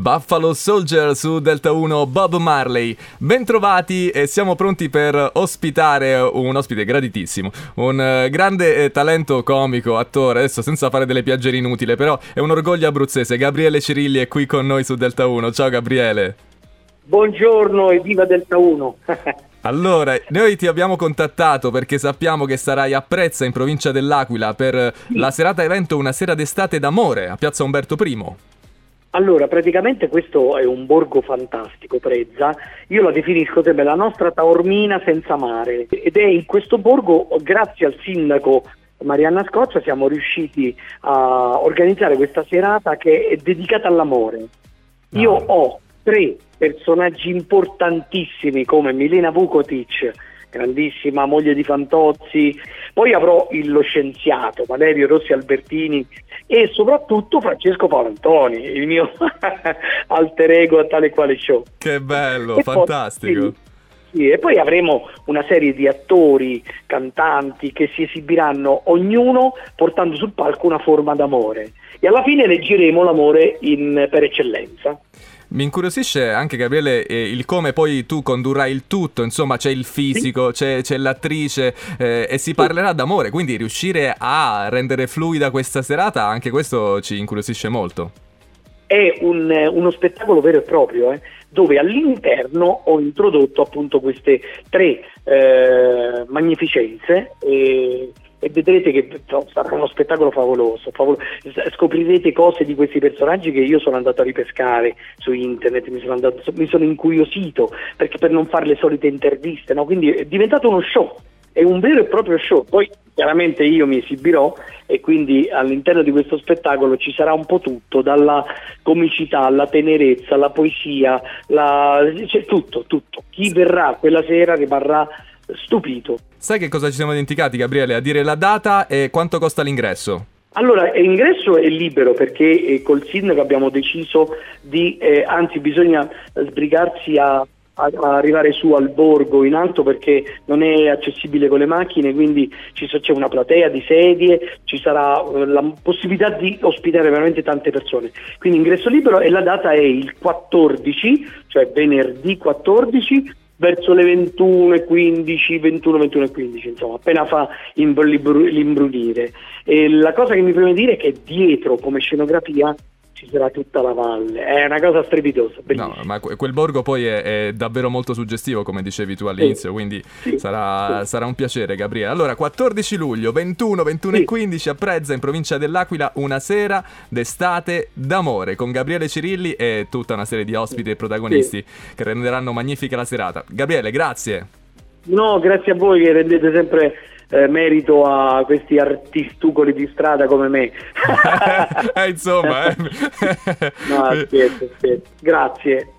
Buffalo Soldier su Delta 1 Bob Marley. Bentrovati e siamo pronti per ospitare un ospite graditissimo, un eh, grande eh, talento comico, attore, adesso senza fare delle piaggerie inutili, però è un orgoglio abruzzese. Gabriele Cirilli è qui con noi su Delta 1. Ciao Gabriele. Buongiorno e viva Delta 1. Allora, noi ti abbiamo contattato perché sappiamo che sarai a Prezza in provincia dell'Aquila per la serata evento Una sera d'estate d'amore a Piazza Umberto I. Allora, praticamente questo è un borgo fantastico, Prezza. Io la definisco sempre la nostra Taormina senza mare. Ed è in questo borgo, grazie al sindaco Marianna Scoccia, siamo riusciti a organizzare questa serata che è dedicata all'amore. Io Ah. ho tre personaggi importantissimi come Milena Vukotic, grandissima moglie di Fantozzi, poi avrò il- lo scienziato Valerio Rossi Albertini e soprattutto Francesco Palantoni, il mio alter ego a tale quale show. Che bello, E poi- fantastico. sì, sì, e poi avremo una serie di attori, cantanti che si esibiranno ognuno portando sul palco una forma d'amore e alla fine leggeremo l'amore in- per eccellenza. Mi incuriosisce anche Gabriele eh, il come poi tu condurrai il tutto, insomma c'è il fisico, c'è, c'è l'attrice eh, e si parlerà d'amore, quindi riuscire a rendere fluida questa serata, anche questo ci incuriosisce molto. È un- uno spettacolo vero e proprio, eh, dove all'interno ho introdotto appunto queste tre eh, magnificenze e, vedrete che sarà uno spettacolo favoloso, favolo- s- scoprirete cose di questi personaggi che io sono andato a ripescare su internet, mi sono, andato- mi sono incuriosito perché per non fare le solite interviste, no? quindi è diventato uno show. È un vero e proprio show, poi chiaramente io mi esibirò e quindi all'interno di questo spettacolo ci sarà un po' tutto, dalla comicità alla tenerezza, alla poesia, la... c'è tutto, tutto. Chi verrà quella sera rimarrà stupito. Sai che cosa ci siamo dimenticati Gabriele? A dire la data e quanto costa l'ingresso. Allora, eh, l'ingresso è libero perché eh, col sindaco abbiamo deciso di, eh, anzi bisogna eh, sbrigarsi a, arrivare su al borgo in alto perché non è accessibile con le macchine, quindi c'è una platea di sedie, ci sarà la possibilità di ospitare veramente tante persone. Quindi ingresso libero e la data è il 14, cioè venerdì 14 verso le 21.15, 21, 21 e 15, insomma, appena fa imbr- l'imbru- l'imbrunire. E la cosa che mi preme dire è che dietro, come scenografia, ci sarà tutta la valle. È una cosa strepitosa, bellissima. No, ma que- quel borgo poi è, è davvero molto suggestivo, come dicevi tu all'inizio, quindi Sì, sarà, sì. sarà un piacere, Gabriele. Allora, 14 luglio, 21, 21 e Sì. 15 a Prezza, in provincia dell'Aquila, una sera d'estate d'amore con Gabriele Cirilli e tutta una serie di ospiti e protagonisti che renderanno magnifica la serata. Gabriele, grazie. No, grazie a voi che rendete sempre eh, merito a questi artistucoli di strada come me. eh, insomma, eh. no, scherzo, scherzo. Grazie.